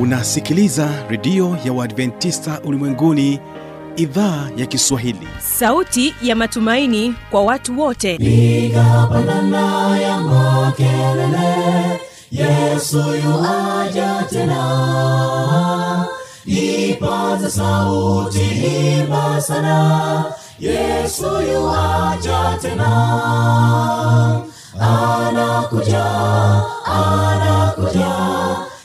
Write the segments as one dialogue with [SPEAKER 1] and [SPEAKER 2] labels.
[SPEAKER 1] unasikiliza redio ya uadventista ulimwenguni idhaa ya kiswahili.
[SPEAKER 2] Sauti ya matumaini kwa watu wote.
[SPEAKER 3] Piga pandana ya makelele yesu yuaja tena. Ipaza sauti imba sana yesu yuaja tena. Anakuja anakuja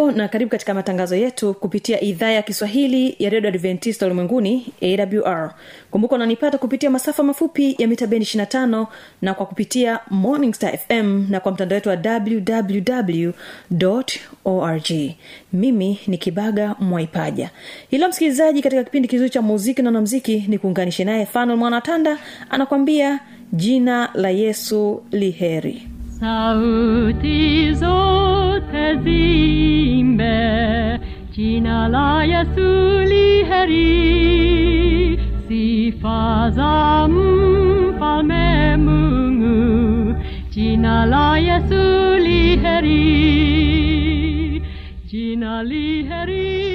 [SPEAKER 2] hujambo na karibu katika matangazo yetu kupitia idhaa ya kiswahili ya redio adventista ulimwenguni awr kumbuka unanipata kupitia masafa mafupi ya mita bendi 25 na kwa kupitia morning star fm na kwa mtandao wetu wa www org. Mimi ni kibaga mwaipaja. Ilo msikilizaji katika kipindi kizuri cha muziki na namziki ni kuunganishe naye fanuel mwanatanda anakwambia jina la yesu liheri
[SPEAKER 4] sauti zote zimbe jina la yesu liheri sifa za mfalme mungu jina la yesu liheri jina liheri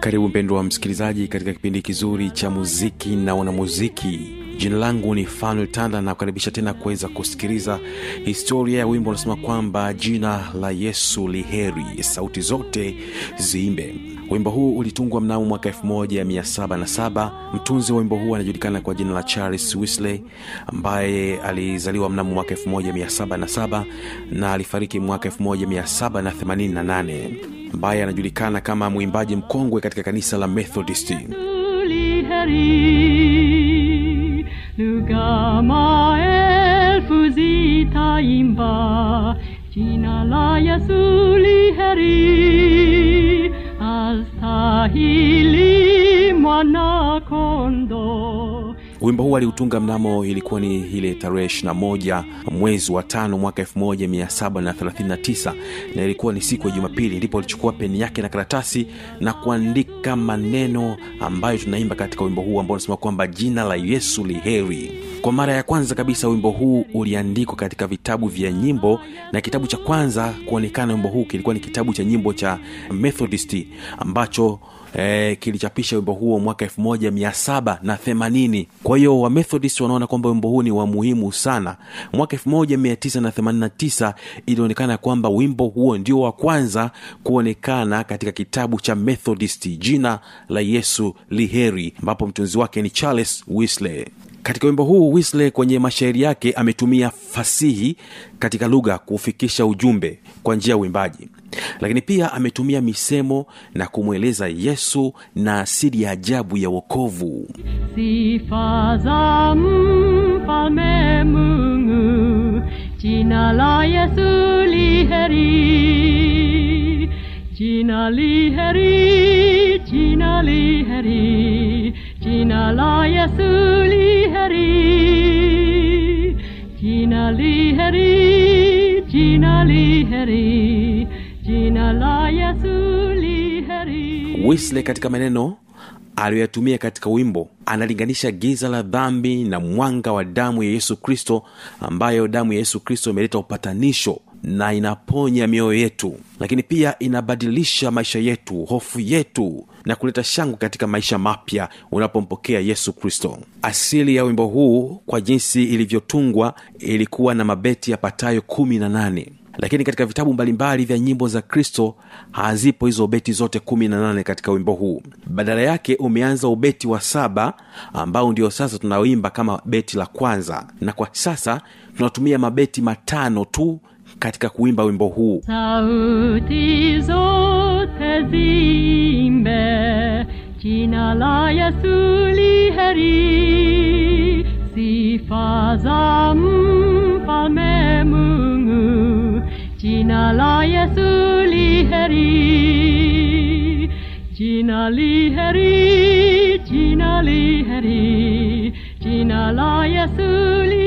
[SPEAKER 1] karibu mpendwa wa msikilizaji katika kipindi kizuri cha muziki na wanamuziki jina langu ni fanuel tanda na kukaribisha tena kuweza kusikiliza historia ya wimbo unasema kwamba jina la yesu liheri sauti zote ziimbe. Wimbo huu ulitungwa mnamo mwaka 177 mtunzi wa wimbo huu anajulikana kwa jina la charles wisley ambaye alizaliwa mnamo mwaka 177 na alifariki mwaka 1788 ambaye anajulikana kama mwimbaji mkongwe katika kanisa la methodisti
[SPEAKER 4] heri lugha maelfu zitaimba jina la yesu liheri astahili mwana kondo
[SPEAKER 1] wimbo huu aliutunga mnamo ilikuwa ni ile tarehe 21 mwezi wa tano mwaka 1739 na ilikuwa ni siku ya jumapili ndipo alichukua peni yake na karatasi na kuandika maneno ambayo tunaimba katika wimbo huu ambao unasema kwamba jina la yesu liheri kwa mara ya kwanza kabisa wimbo huu uliandikwa katika vitabu vya nyimbo na kitabu cha kwanza kuonekana wimbo huu kilikuwa ni kitabu cha nyimbo cha methodist ambacho eh, kilichapisha wimbo huo mwaka 1780 kwa hiyo wamethodist wanaona kwamba wimbo huu ni wa muhimu sana. Mwaka 1989 ilionekana kwamba wimbo huo ndio wa kwanza kuonekana katika kitabu cha methodist jina la yesu liheri ambapo mtunzi wake ni charles wisley katika wimbo huu wisley kwenye mashairi yake ametumia fasihi katika lugha kufikisha ujumbe kwa njia ya uimbaji lakini pia ametumia misemo na kumweleza yesu na asili ya ajabu ya wokovu.
[SPEAKER 4] Sifa za mfalme mungu jina la yesu liheri. Jina liheri jina liheri. Jina la yesu liheri. Jina liheri jina liheri jina la yesu liheri.
[SPEAKER 1] Katika maneno aliyoyatumia katika wimbo analinganisha giza la dhambi na mwanga wa damu ya yesu kristo ambayo damu ya yesu kristo imeleta upatanisho na inaponya mioyo yetu. Lakini pia inabadilisha maisha yetu hofu yetu na kuleta shangwe katika maisha mapya unapompokea yesu kristo. Asili ya wimbo huu kwa jinsi ilivyotungwa ilikuwa na mabeti yapatayo kumi na nane lakini katika vitabu mbalimbali vya nyimbo za kristo hazipo hizo beti zote kumi na nane katika wimbo huu. Badala yake umeanza ubeti wa saba ambao ndio sasa tunaoimba kama beti la kwanza. Na kwa sasa tunatumia mabeti matano tu katika kuimba wimbo huu.
[SPEAKER 4] Sauti zote zimbe jina la yesu liheri. Sifa za mfalme jina la yesu liheri jina li jina li jina la Yesu li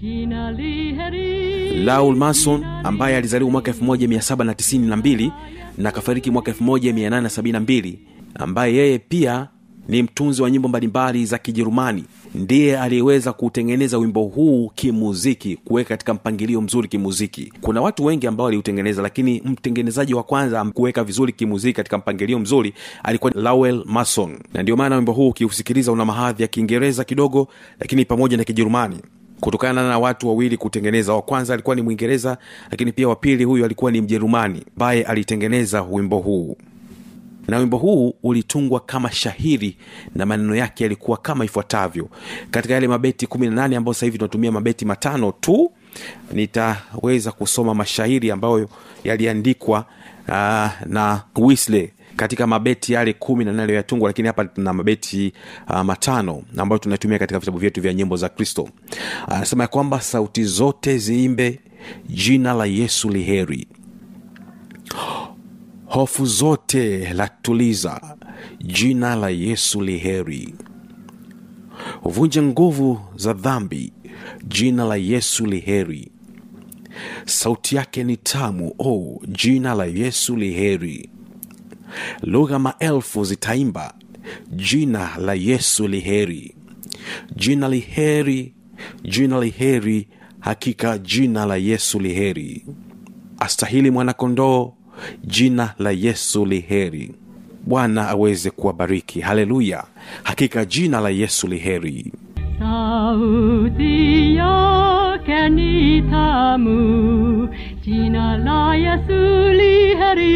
[SPEAKER 4] jina li
[SPEAKER 1] laul mason ambaye alizaliwa mwaka 1792 na kafariki mwaka 1872 ambaye yeye pia ni mtunzi wa nyimbo mbalimbali za kijerumani. Ndiye aliyeweza kuutengeneza wimbo huu kimuziki kuweka katika mpangilio mzuri kimuziki. Kuna watu wengi ambao waliutengeneza lakini mtengenezaji wa kwanza kuweka vizuri kimuziki katika mpangilio mzuri alikuwa lawel mason na ndio maana wimbo huu ukiusikiliza una mahadhi ya kiingereza kidogo lakini pamoja na kijerumani. Kutokana na watu wawili kutengeneza wa kwanza alikuwa ni mwingereza lakini pia wa pili huyu alikuwa ni mjerumani ambaye alitengeneza wimbo huu na wimbo huu ulitungwa kama shahiri na maneno yake yalikuwa kama ifuatavyo. Katika yale mabeti 18 ambayo sasa hivi tunatumia mabeti matano tu nitaweza kusoma mashairi ambayo yaliandikwa uh, na wisley katika mabeti yale kumi na nane yaliyotungwa lakini hapa tuna mabeti uh, matano ambayo tunatumia katika vitabu vyetu vya nyimbo za kristo. Anasema ya kwamba sauti zote ziimbe jina la yesu liheri hofu zote latuliza jina la yesu liheri uvunje nguvu za dhambi. Jina la yesu liheri sauti yake ni tamu oh, jina la yesu liheri lugha maelfu zitaimba. Jina la yesu liheri jina liheri jina liheri hakika jina la yesu liheri astahili mwanakondoo jina la yesu liheri bwana aweze kuwabariki. Haleluya. Hakika jina la yesu liheri
[SPEAKER 4] sauti yake ni tamu, jina la Yesu liheri.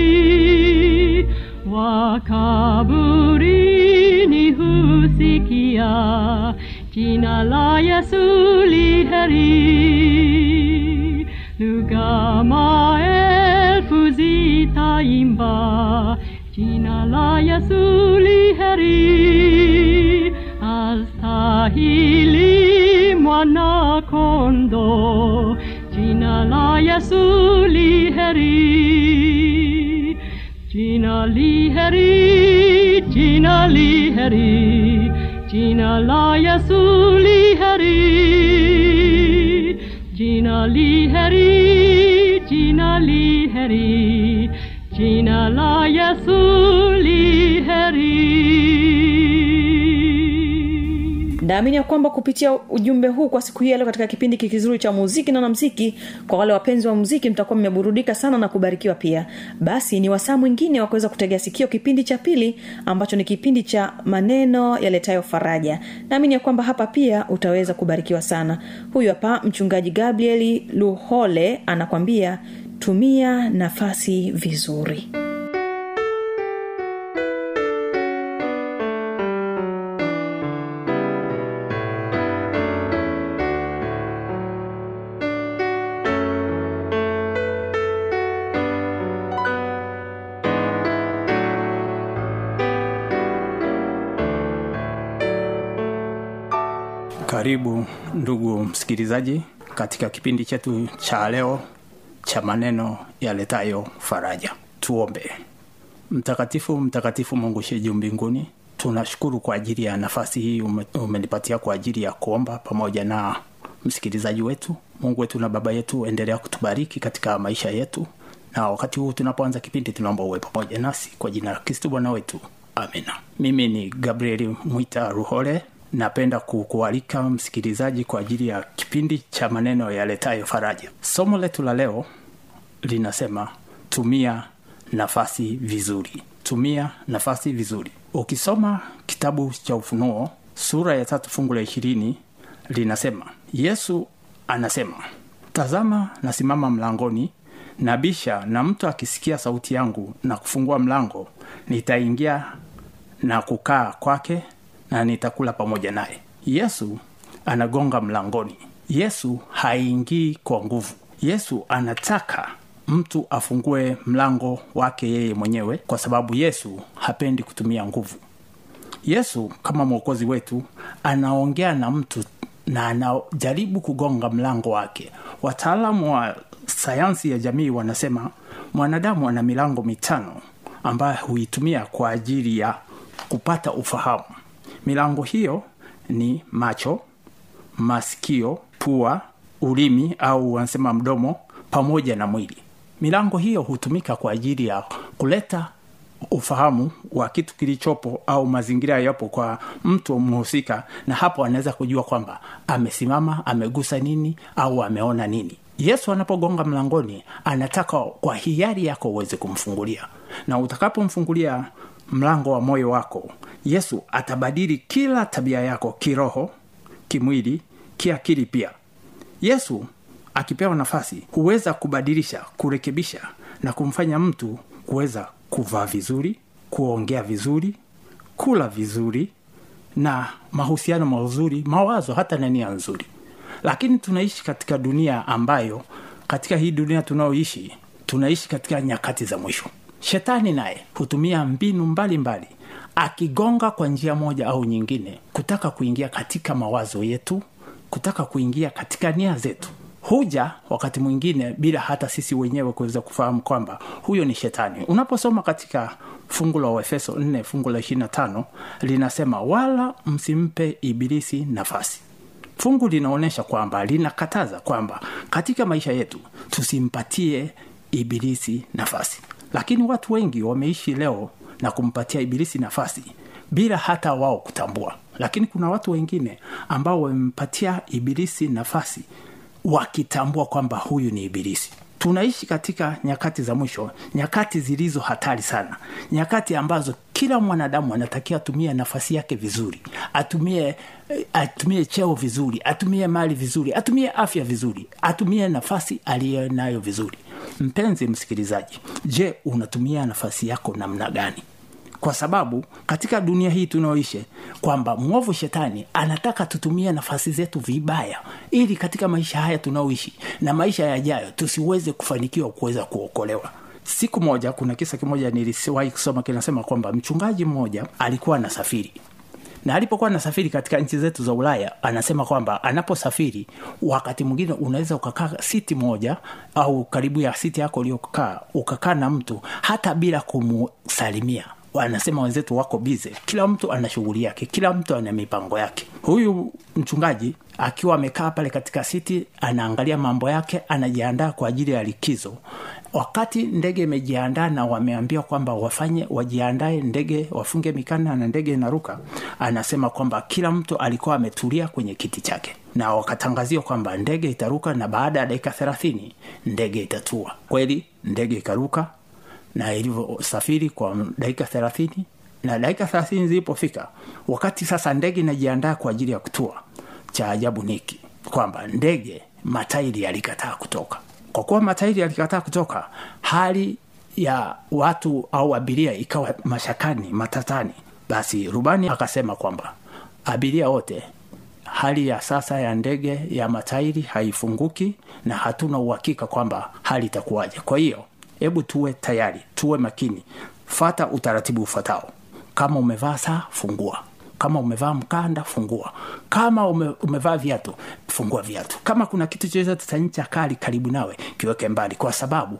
[SPEAKER 4] Wakaburini husikia, jina la Yesu liheri. Lugha zitaimba, jina la Yesu li heri. Astahili mwana kondo, jina la Yesu li heri. Jina li heri, jina li heri, jina la Yesu li heri. Jina la Yesu liheri.
[SPEAKER 2] naamini ya kwamba kupitia ujumbe huu kwa siku hii ya katika kipindi kizuri cha muziki na wanamziki kwa wale wapenzi wa muziki mtakuwa mmeburudika sana na kubarikiwa pia. Basi ni wasaa mwingine wa kuweza kutegea sikio kipindi cha pili ambacho ni kipindi cha maneno yaletayo faraja. Naamini ya kwamba hapa pia utaweza kubarikiwa sana. Huyu hapa mchungaji gabrieli luhole anakwambia tumia nafasi vizuri.
[SPEAKER 5] Karibu ndugu msikilizaji katika kipindi chetu cha leo cha maneno yaletayo faraja. Tuombe. Mtakatifu mtakatifu mungu shie mbinguni tunashukuru kwa ajili ya nafasi hii umenipatia kwa ajili ya kuomba pamoja na msikilizaji wetu. Mungu wetu na baba yetu endelea kutubariki katika maisha yetu. Na wakati huu tunapoanza kipindi tunaomba uwe pamoja nasi kwa jina la kristo bwana wetu. Amina. Mimi ni gabrieli mwita ruhole napenda kukualika msikilizaji kwa ajili ya kipindi cha maneno yaletayo faraja. Somo letu la leo linasema tumia nafasi vizuri. Tumia nafasi vizuri. Ukisoma kitabu cha ufunuo sura ya tatu fungu la ishirini linasema yesu anasema tazama nasimama mlangoni nabisha na mtu akisikia sauti yangu na kufungua mlango nitaingia na kukaa kwake na nitakula pamoja naye. Yesu anagonga mlangoni. Yesu haingii kwa nguvu. Yesu anataka mtu afungue mlango wake yeye mwenyewe kwa sababu yesu hapendi kutumia nguvu. Yesu kama mwokozi wetu anaongea na mtu na anajaribu kugonga mlango wake. Wataalamu wa sayansi ya jamii wanasema mwanadamu ana milango mitano ambayo huitumia kwa ajili ya kupata ufahamu milango hiyo ni macho masikio pua ulimi au wanasema mdomo pamoja na mwili. Milango hiyo hutumika kwa ajili ya kuleta ufahamu wa kitu kilichopo au mazingira yapo kwa mtu mhusika na hapo anaweza kujua kwamba amesimama amegusa nini au ameona nini. Yesu anapogonga mlangoni anataka kwa hiari yako uweze kumfungulia. Na utakapomfungulia mlango wa moyo wako. Yesu atabadili kila tabia yako kiroho kimwili kiakili pia. Yesu akipewa nafasi huweza kubadilisha kurekebisha na kumfanya mtu kuweza kuvaa vizuri kuongea vizuri kula vizuri na mahusiano mazuri mawazo hata na nia nzuri. Lakini tunaishi katika dunia ambayo katika hii dunia tunayoishi tunaishi katika nyakati za mwisho shetani naye hutumia mbinu mbalimbali mbali, akigonga kwa njia moja au nyingine kutaka kuingia katika mawazo yetu kutaka kuingia katika nia zetu. Huja wakati mwingine bila hata sisi wenyewe kuweza kufahamu kwamba huyo ni shetani. Unaposoma katika fungu la waefeso 4 fungu la 25 linasema wala msimpe ibilisi nafasi. Fungu linaonyesha kwamba linakataza kwamba katika maisha yetu tusimpatie ibilisi nafasi lakini watu wengi wameishi leo na kumpatia ibilisi nafasi bila hata wao kutambua. Lakini kuna watu wengine ambao wamempatia ibilisi nafasi wakitambua kwamba huyu ni ibilisi. Tunaishi katika nyakati za mwisho nyakati zilizo hatari sana nyakati ambazo kila mwanadamu anatakiwa atumie nafasi yake vizuri atumie atumie cheo vizuri atumie mali vizuri atumie afya vizuri atumie nafasi aliyonayo vizuri mpenzi msikilizaji je unatumia nafasi yako namna gani? Kwa sababu katika dunia hii tunaoishi kwamba mwovu shetani anataka tutumie nafasi zetu vibaya ili katika maisha haya tunaoishi na maisha yajayo tusiweze kufanikiwa kuweza kuokolewa. Siku moja kuna kisa kimoja nilisiwahi kusoma kinasema kwamba mchungaji mmoja alikuwa anasafiri na alipokuwa anasafiri katika nchi zetu za ulaya anasema kwamba anaposafiri wakati mwingine unaweza ukakaa siti moja au karibu ya siti yako uliokaa ukakaa na mtu hata bila kumsalimia wanasema wenzetu wako bize kila mtu ana shughuli yake kila mtu ana mipango yake. Huyu mchungaji akiwa amekaa pale katika siti anaangalia mambo yake anajiandaa kwa ajili ya likizo. Wakati ndege imejiandaa na wameambia kwamba wafanye wajiandae ndege wafunge mikanda na ndege inaruka anasema kwamba kila mtu alikuwa ametulia kwenye kiti chake. Na wakatangazia kwamba ndege itaruka na baada ya dakika thelathini ndege itatua. Kweli ndege ikaruka na ilivyosafiri kwa dakika thelathini na dakika thelathini zilipofika wakati sasa ndege inajiandaa kwa ajili ya kutua cha ajabu niki kwamba ndege matairi yalikataa kutoka. Kwa kuwa matairi yalikataa kutoka hali ya watu au abiria ikawa mashakani matatani. Basi rubani akasema kwamba abiria wote hali ya sasa ya ndege ya matairi haifunguki na hatuna uhakika kwamba hali itakuwaje. Kwa hiyo hebu tuwe tayari tuwe makini. Fata utaratibu ufatao: kama umevaa saa fungua. Kama umevaa mkanda fungua. Kama ume, umevaa viatu fungua viatu. Kama kuna kitu chochote cha ncha kali karibu nawe kiweke mbali. Kwa sababu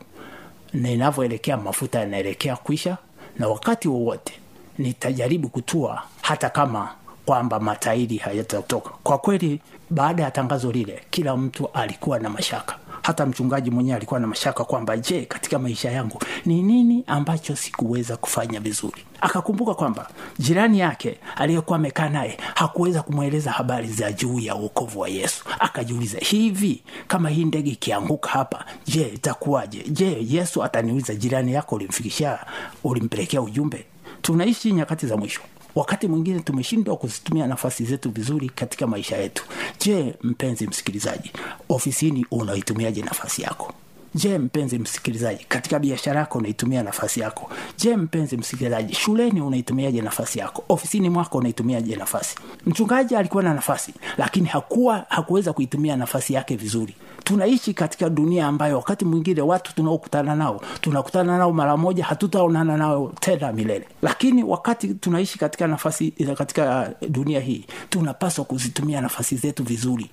[SPEAKER 5] ninavyoelekea mafuta yanaelekea kuisha na wakati wowote nitajaribu kutua hata kama kwamba matairi hayatatoka. Kwa kweli baada ya tangazo lile kila mtu alikuwa na mashaka hata mchungaji mwenyewe alikuwa na mashaka kwamba je katika maisha yangu ni nini ambacho sikuweza kufanya vizuri? Akakumbuka kwamba jirani yake aliyekuwa amekaa naye hakuweza kumweleza habari za juu ya uokovu wa yesu. Akajiuliza hivi kama hii ndege ikianguka hapa je itakuwaje? Je yesu ataniuliza jirani yako ulimfikishia ulimpelekea ujumbe? Tunaishi nyakati za mwisho wakati mwingine tumeshindwa kuzitumia nafasi zetu vizuri katika maisha yetu. Je mpenzi msikilizaji ofisini unaitumiaje nafasi yako? Je mpenzi msikilizaji katika biashara yako unaitumia nafasi yako? Je mpenzi msikilizaji shuleni unaitumiaje nafasi yako? Ofisini mwako unaitumiaje nafasi? Mchungaji alikuwa na nafasi lakini hakuwa hakuweza kuitumia nafasi yake vizuri tunaishi katika dunia ambayo wakati mwingine watu tunaokutana nao tunakutana nao mara moja hatutaonana nao tena milele. Lakini wakati tunaishi katika nafasi katika dunia hii tunapaswa kuzitumia nafasi zetu vizuri.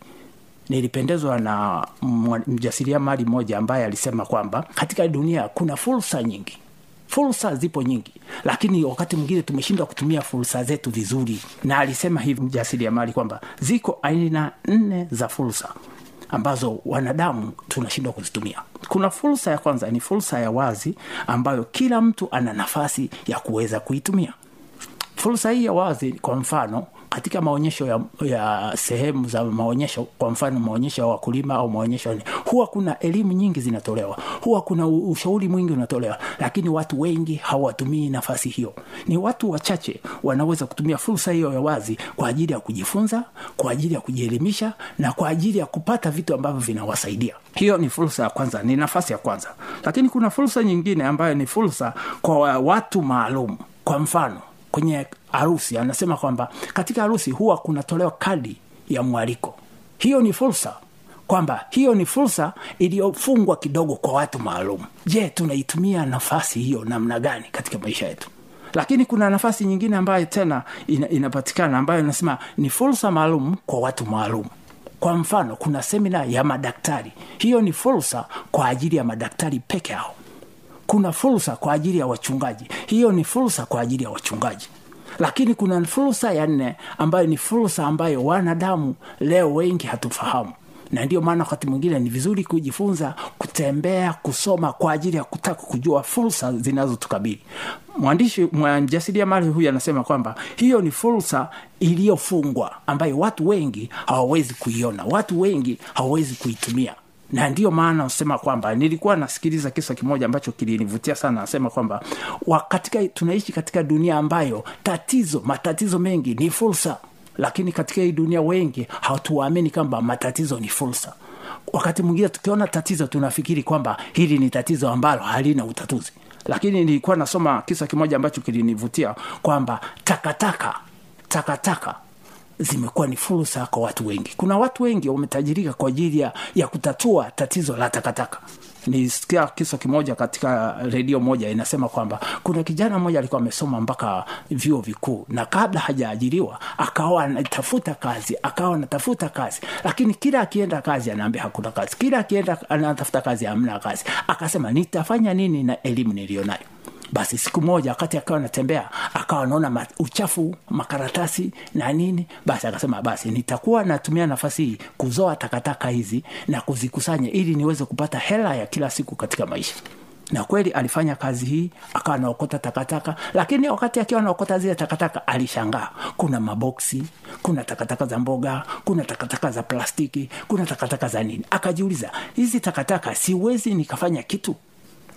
[SPEAKER 5] Nilipendezwa na mjasiriamali mmoja ambaye alisema kwamba katika dunia kuna fursa nyingi. Fursa zipo nyingi. Lakini wakati mwingine tumeshindwa kutumia fursa zetu vizuri. Na alisema hivi mjasiriamali kwamba ziko aina nne za fursa ambazo wanadamu tunashindwa kuzitumia. Kuna fursa ya kwanza ni fursa ya wazi ambayo kila mtu ana nafasi ya kuweza kuitumia. Fursa hii ya wazi kwa mfano katika maonyesho ya, ya sehemu za maonyesho kwa mfano maonyesho ya wakulima au maonyesho huwa kuna elimu nyingi zinatolewa huwa kuna ushauri mwingi unatolewa lakini watu wengi hawatumii nafasi hiyo. Ni watu wachache wanaweza kutumia fursa hiyo ya wazi kwa ajili ya kujifunza kwa ajili ya kujielimisha na kwa ajili ya kupata vitu ambavyo vinawasaidia. Hiyo ni fursa ya kwanza ni nafasi ya kwanza. Lakini kuna fursa nyingine ambayo ni fursa kwa watu maalum. Kwa mfano kwenye harusi anasema kwamba katika harusi huwa kunatolewa kadi ya mwaliko. Hiyo ni fursa kwamba hiyo ni fursa iliyofungwa kidogo kwa watu maalum. Je tunaitumia nafasi hiyo namna gani katika maisha yetu? Lakini kuna nafasi nyingine ambayo tena ina, inapatikana ambayo inasema ni fursa maalum kwa watu maalum. Kwa mfano kuna semina ya madaktari. Hiyo ni fursa kwa ajili ya madaktari peke yao kuna fursa kwa ajili ya wachungaji. Hiyo ni fursa kwa ajili ya wachungaji. Lakini kuna fursa ya nne ambayo ni fursa ambayo wanadamu leo wengi hatufahamu. Na ndio maana wakati mwingine ni vizuri kujifunza kutembea kusoma kwa ajili ya kutaka kujua fursa zinazotukabili. Mwandishi mjasiriamali huyu anasema kwamba hiyo ni fursa iliyofungwa ambayo watu wengi hawawezi kuiona. Watu wengi hawawezi kuitumia na ndio maana nasema kwamba nilikuwa nasikiliza kisa kimoja ambacho kilinivutia sana. Nasema kwamba katika tunaishi katika dunia ambayo tatizo matatizo mengi ni fursa. Lakini katika hii dunia wengi hatuwaamini kwamba matatizo ni fursa. Wakati mwingine tukiona tatizo tunafikiri kwamba hili ni tatizo ambalo halina utatuzi. Lakini nilikuwa nasoma kisa kimoja ambacho kilinivutia kwamba takataka takataka zimekuwa ni fursa kwa watu wengi. Kuna watu wengi wametajirika kwa ajili ya, ya kutatua tatizo la takataka. Nisikia kisa kimoja katika redio moja inasema kwamba kuna kijana mmoja alikuwa amesoma mpaka vyuo vikuu na kabla hajaajiriwa akawa anatafuta kazi akawa anatafuta kazi. Lakini kila akienda kazi anaambia hakuna kazi. Kila akienda anatafuta kazi hamna kazi. Akasema nitafanya nini na elimu niliyonayo basi siku moja wakati akawa anatembea akawa anaona ma, uchafu makaratasi na nini basi akasema basi nitakuwa natumia nafasi hii kuzoa takataka hizi na kuzikusanya ili niweze kupata hela ya kila siku katika maisha. Na kweli alifanya kazi hii akawa anaokota takataka lakini wakati akiwa anaokota zile takataka alishangaa. Kuna maboksi kuna takataka za mboga kuna takataka za plastiki kuna takataka za nini. Akajiuliza hizi takataka siwezi nikafanya kitu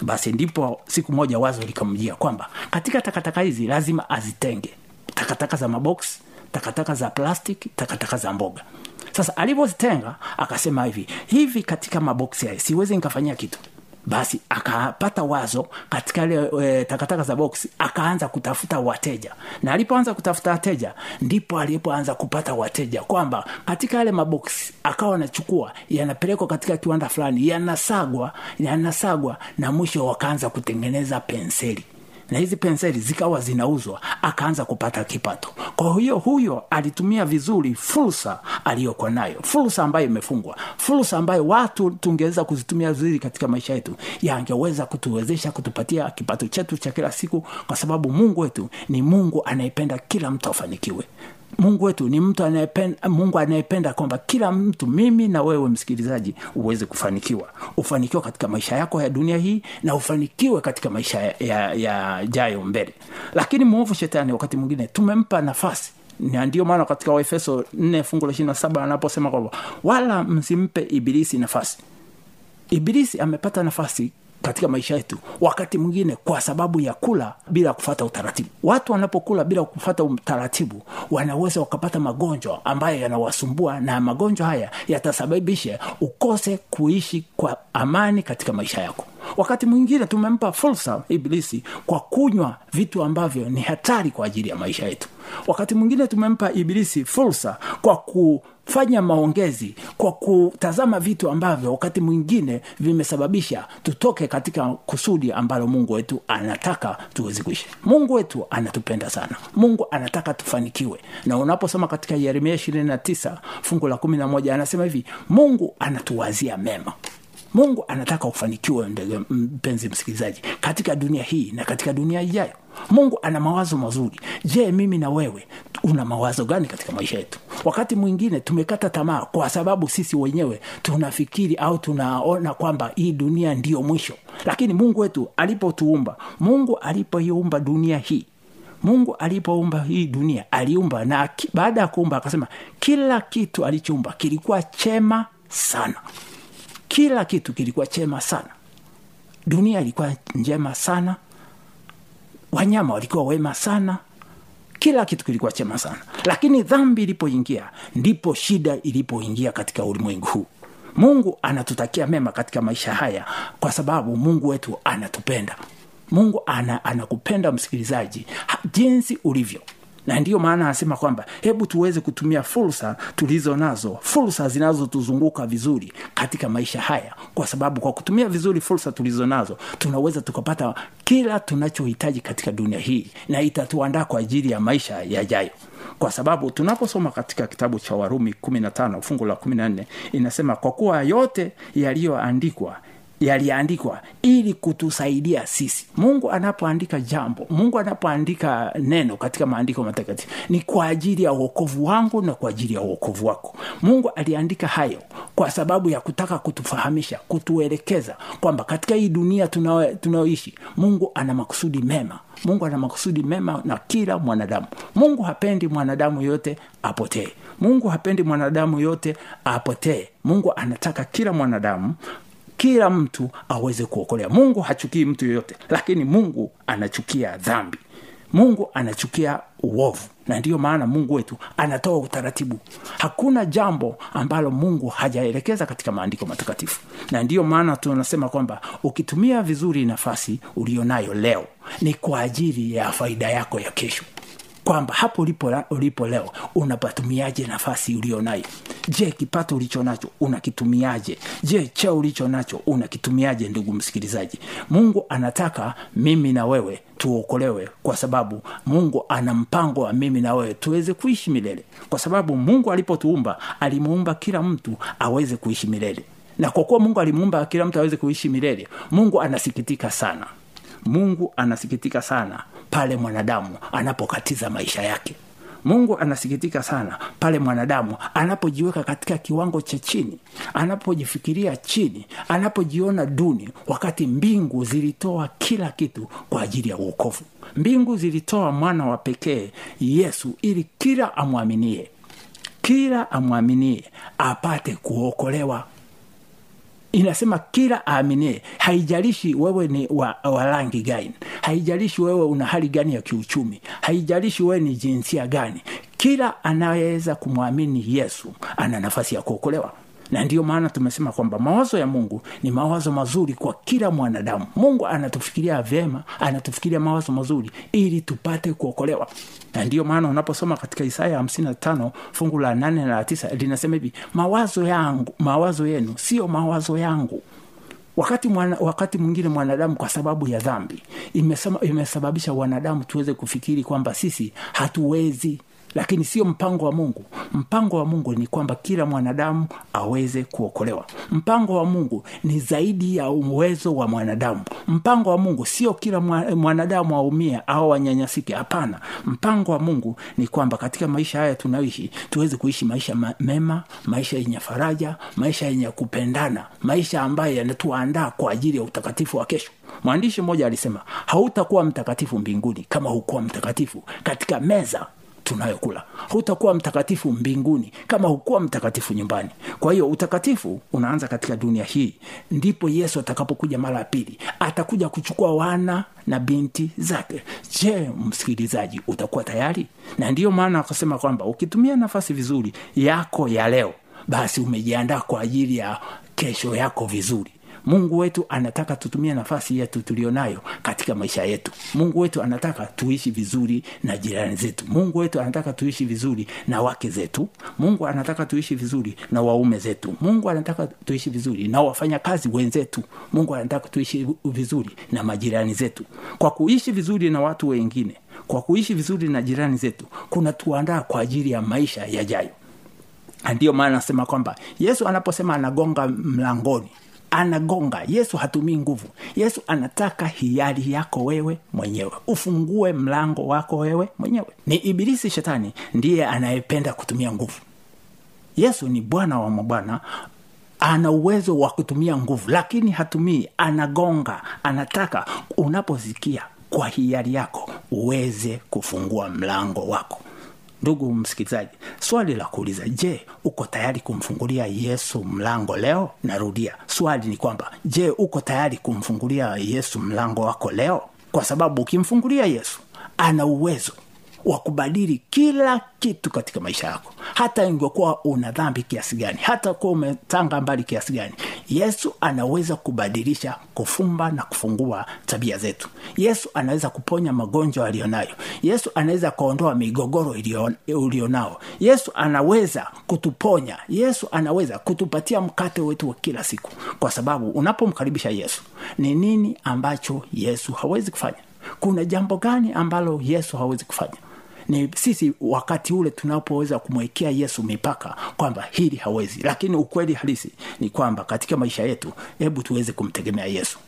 [SPEAKER 5] basi ndipo siku moja wazo likamjia kwamba katika takataka hizi lazima azitenge. Takataka za maboksi takataka za plastic takataka za mboga. Sasa alivyozitenga akasema hivi hivi katika maboksi haya siwezi nikafanyia kitu basi akapata wazo katika ile e, takataka za box akaanza kutafuta wateja. Na alipoanza kutafuta wateja ndipo alipoanza kupata wateja kwamba katika yale maboksi akawa anachukua yanapelekwa katika kiwanda fulani yanasagwa yanasagwa na mwisho wakaanza kutengeneza penseli na hizi penseli zikawa zinauzwa akaanza kupata kipato. Kwa hiyo huyo alitumia vizuri fursa aliyokuwa nayo fursa ambayo imefungwa fursa ambayo watu tungeweza kuzitumia vizuri katika maisha yetu yangeweza kutuwezesha kutupatia kipato chetu cha kila siku kwa sababu mungu wetu ni mungu anayependa kila mtu afanikiwe mungu wetu ni mtu anayependa mungu anayependa kwamba kila mtu mimi na wewe msikilizaji uweze kufanikiwa. Ufanikiwa katika maisha yako ya dunia hii na ufanikiwe katika maisha ya, ya, ya mbele. Lakini mwovu shetani wakati mwingine tumempa nafasi. Na ndio maana katika waefeso 4 fungu la 27 anaposema kwamba wala msimpe ibilisi nafasi. Ibilisi amepata nafasi katika maisha yetu wakati mwingine kwa sababu ya kula bila kufata utaratibu. Watu wanapokula bila kufata utaratibu wanaweza wakapata magonjwa ambayo yanawasumbua na magonjwa haya yatasababisha ukose kuishi kwa amani katika maisha yako wakati mwingine tumempa fursa ibilisi kwa kunywa vitu ambavyo ni hatari kwa ajili ya maisha yetu. Wakati mwingine tumempa ibilisi fursa kwa kufanya maongezi kwa kutazama vitu ambavyo wakati mwingine vimesababisha tutoke katika kusudi ambalo mungu wetu anataka tuwezi kuishi. Mungu wetu anatupenda sana. Mungu anataka tufanikiwe. Na unaposoma katika yeremia 29 fungu la 11 anasema hivi mungu anatuwazia mema mungu anataka ufanikiwe ndege mpenzi msikilizaji katika dunia hii na katika dunia ijayo. Mungu ana mawazo mazuri. Je mimi na wewe una mawazo gani katika maisha yetu? Wakati mwingine tumekata tamaa kwa sababu sisi wenyewe tunafikiri au tunaona kwamba hii dunia ndiyo mwisho. Lakini mungu wetu alipotuumba mungu alipoiumba dunia hii mungu alipoumba hii dunia aliumba na baada ya kuumba akasema kila kitu alichoumba kilikuwa chema sana kila kitu kilikuwa chema sana. Dunia ilikuwa njema sana. Wanyama walikuwa wema sana. Kila kitu kilikuwa chema sana. Lakini dhambi ilipoingia ndipo shida ilipoingia katika ulimwengu huu. Mungu anatutakia mema katika maisha haya kwa sababu mungu wetu anatupenda. Mungu ana, anakupenda msikilizaji jinsi ulivyo na ndiyo maana anasema kwamba hebu tuweze kutumia fursa tulizo nazo fursa zinazotuzunguka vizuri katika maisha haya. Kwa sababu kwa kutumia vizuri fursa tulizo nazo tunaweza tukapata kila tunachohitaji katika dunia hii na itatuandaa kwa ajili ya maisha yajayo. Kwa sababu tunaposoma katika kitabu cha warumi 15 fungu la 14 inasema kwa kuwa yote yaliyoandikwa yaliandikwa ili kutusaidia sisi. Mungu anapoandika jambo mungu anapoandika neno katika maandiko matakatifu ni kwa ajili ya uokovu wangu na kwa ajili ya uokovu wako. Mungu aliandika hayo kwa sababu ya kutaka kutufahamisha kutuelekeza kwamba katika hii dunia tunayoishi mungu ana makusudi mema. Mungu ana makusudi mema na kila mwanadamu. Mungu hapendi mwanadamu yote apotee. Mungu hapendi mwanadamu yote apotee. Mungu anataka kila mwanadamu kila mtu aweze kuokolea. Mungu hachukii mtu yoyote lakini mungu anachukia dhambi. Mungu anachukia uovu. Na ndiyo maana mungu wetu anatoa utaratibu. Hakuna jambo ambalo mungu hajaelekeza katika maandiko matakatifu. Na ndiyo maana tunasema kwamba ukitumia vizuri nafasi ulionayo leo ni kwa ajili ya faida yako ya kesho kwamba hapo ulipo, ulipo leo unapatumiaje nafasi ulionayo je kipato ulicho nacho unakitumiaje? Je cheo ulicho nacho unakitumiaje ndugu msikilizaji? Mungu anataka mimi na wewe tuokolewe kwa sababu mungu ana mpango wa mimi na wewe tuweze kuishi milele. Kwa sababu mungu alipotuumba alimuumba kila mtu aweze kuishi milele. Na kwa kuwa mungu alimuumba kila mtu aweze kuishi milele mungu anasikitika sana. Mungu anasikitika sana pale mwanadamu anapokatiza maisha yake. Mungu anasikitika sana pale mwanadamu anapojiweka katika kiwango cha chini anapojifikiria chini anapojiona duni wakati mbingu zilitoa kila kitu kwa ajili ya uokovu mbingu zilitoa mwana wa pekee yesu ili kila amwaminie kila amwaminie apate kuokolewa inasema kila aaminie haijalishi wewe ni wa, wa rangi gani haijalishi wewe una hali gani ya kiuchumi haijalishi wewe ni jinsia gani kila anayeweza kumwamini yesu ana nafasi ya kuokolewa na ndiyo maana tumesema kwamba mawazo ya mungu ni mawazo mazuri kwa kila mwanadamu. Mungu anatufikiria vyema anatufikiria mawazo mazuri ili tupate kuokolewa. Na ndiyo maana unaposoma katika isaya 55 fungu la 8 na la 9 linasema hivi mawazo yangu mawazo yenu sio mawazo yangu. Wakati mwana, wakati mwingine mwanadamu kwa sababu ya dhambi imesababisha wanadamu tuweze kufikiri kwamba sisi hatuwezi lakini sio mpango wa mungu. Mpango wa mungu ni kwamba kila mwanadamu aweze kuokolewa. Mpango wa mungu ni zaidi ya uwezo wa mwanadamu. Mpango wa mungu sio kila mwanadamu aumie au wanyanyasike hapana. Mpango wa mungu ni kwamba katika maisha haya tunayoishi tuweze kuishi maisha mema maisha yenye faraja maisha yenye kupendana maisha ambayo yanatuandaa kwa ajili ya utakatifu wa kesho. Mwandishi mmoja alisema hautakuwa mtakatifu mbinguni kama hukuwa mtakatifu katika meza tunayokula. Hutakuwa mtakatifu mbinguni kama hukuwa mtakatifu nyumbani. Kwa hiyo utakatifu unaanza katika dunia hii. Ndipo yesu atakapokuja mara ya pili. Atakuja kuchukua wana na binti zake. Je msikilizaji utakuwa tayari? Na ndiyo maana akasema kwamba ukitumia nafasi vizuri yako ya leo basi umejiandaa kwa ajili ya kesho yako vizuri mungu wetu anataka tutumie nafasi yetu tulionayo katika maisha yetu. Mungu wetu anataka tuishi vizuri na jirani zetu. Mungu wetu anataka tuishi vizuri na wake zetu. Mungu anataka tuishi vizuri na waume zetu. Mungu anataka tuishi vizuri na wafanyakazi wenzetu. Mungu anataka tuishi vizuri na majirani zetu. Kwa kuishi vizuri na watu wengine kwa kuishi vizuri na jirani zetu kuna tuandaa kwa ajili ya maisha yajayo. Ndiyo maana nasema kwamba yesu anaposema anagonga mlangoni anagonga. Yesu hatumii nguvu. Yesu anataka hiari yako wewe mwenyewe. Ufungue mlango wako wewe mwenyewe. Ni ibilisi shetani ndiye anayependa kutumia nguvu. Yesu ni bwana wa mabwana. Ana uwezo wa kutumia nguvu lakini hatumii. Anagonga. Anataka unaposikia kwa hiari yako uweze kufungua mlango wako ndugu msikilizaji swali la kuuliza je uko tayari kumfungulia yesu mlango leo? Narudia swali ni kwamba je uko tayari kumfungulia yesu mlango wako leo? Kwa sababu ukimfungulia yesu ana uwezo wa kubadili kila kitu katika maisha yako. Hata ingekuwa una dhambi kiasi gani hata kuwa umetanga mbali kiasi gani yesu anaweza kubadilisha kufumba na kufungua tabia zetu. Yesu anaweza kuponya magonjwa aliyonayo yesu anaweza kuondoa migogoro ulionao. Yesu anaweza kutuponya. Yesu anaweza kutupatia mkate wetu wa kila siku. Kwa sababu unapomkaribisha yesu ni nini ambacho yesu hawezi kufanya? Kuna jambo gani ambalo yesu hawezi kufanya ni sisi wakati ule tunapoweza kumwekea yesu mipaka kwamba hili hawezi. Lakini ukweli halisi ni kwamba katika maisha yetu hebu tuweze kumtegemea yesu.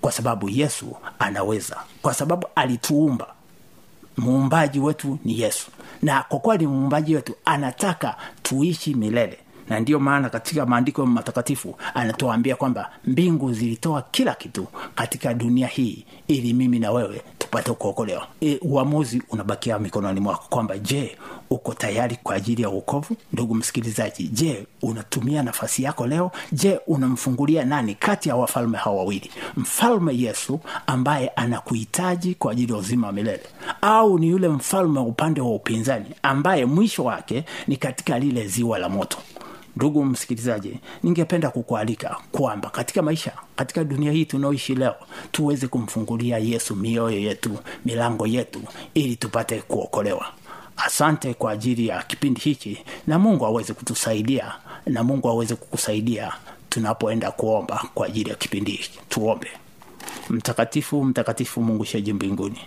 [SPEAKER 5] Kwa sababu yesu anaweza. Kwa sababu alituumba. Muumbaji wetu ni yesu. Na kwa kuwa ni muumbaji wetu anataka tuishi milele. Na ndiyo maana katika maandiko matakatifu anatuambia kwamba mbingu zilitoa kila kitu katika dunia hii ili mimi na wewe tupate kuokolewa. E, uamuzi unabakia mikononi mwako kwamba je uko tayari kwa ajili ya uokovu ndugu msikilizaji je unatumia nafasi yako leo? Je unamfungulia nani kati ya wafalme hawa wawili? Mfalme yesu ambaye anakuhitaji kwa ajili ya uzima wa milele au ni yule mfalme wa upande wa upinzani ambaye mwisho wake ni katika lile ziwa la moto ndugu msikilizaji ningependa kukualika kwamba katika maisha katika dunia hii tunaoishi leo tuweze kumfungulia yesu mioyo yetu milango yetu ili tupate kuokolewa. Asante kwa ajili ya kipindi hichi na mungu aweze kutusaidia na mungu aweze kukusaidia tunapoenda kuomba kwa ajili ya kipindi hiki. Tuombe. Mtakatifu mtakatifu mungu sheji mbinguni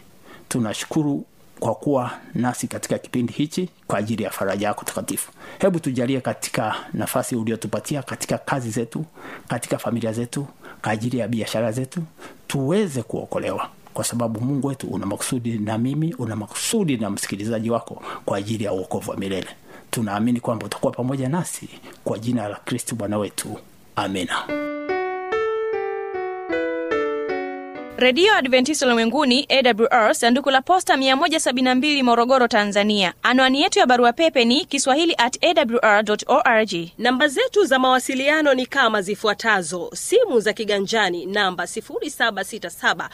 [SPEAKER 5] tunashukuru kwa kuwa nasi katika kipindi hichi kwa ajili ya faraja yako takatifu. Hebu tujalie katika nafasi uliotupatia katika kazi zetu katika familia zetu kwa ajili ya biashara zetu tuweze kuokolewa. Kwa sababu mungu wetu una makusudi na mimi una makusudi na msikilizaji wako kwa ajili ya uokovu wa milele. Tunaamini kwamba utakuwa pamoja nasi kwa jina la kristu bwana wetu. Amina
[SPEAKER 2] redio adventista ulimwenguni awr sanduku la posta 172 morogoro tanzania. Anwani yetu ya barua pepe ni kiswahili at awr org.
[SPEAKER 6] Namba zetu za mawasiliano ni kama zifuatazo. Simu za kiganjani namba 767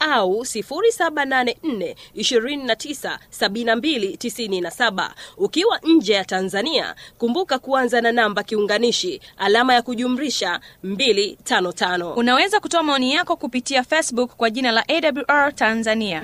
[SPEAKER 6] au 784 ukiwa nje ya tanzania kumbuka kuanza na namba kiunganishi alama ya kujumrisha 255
[SPEAKER 2] unaweza kutoa maoni yako kupitia facebook kwa jina la awr tanzania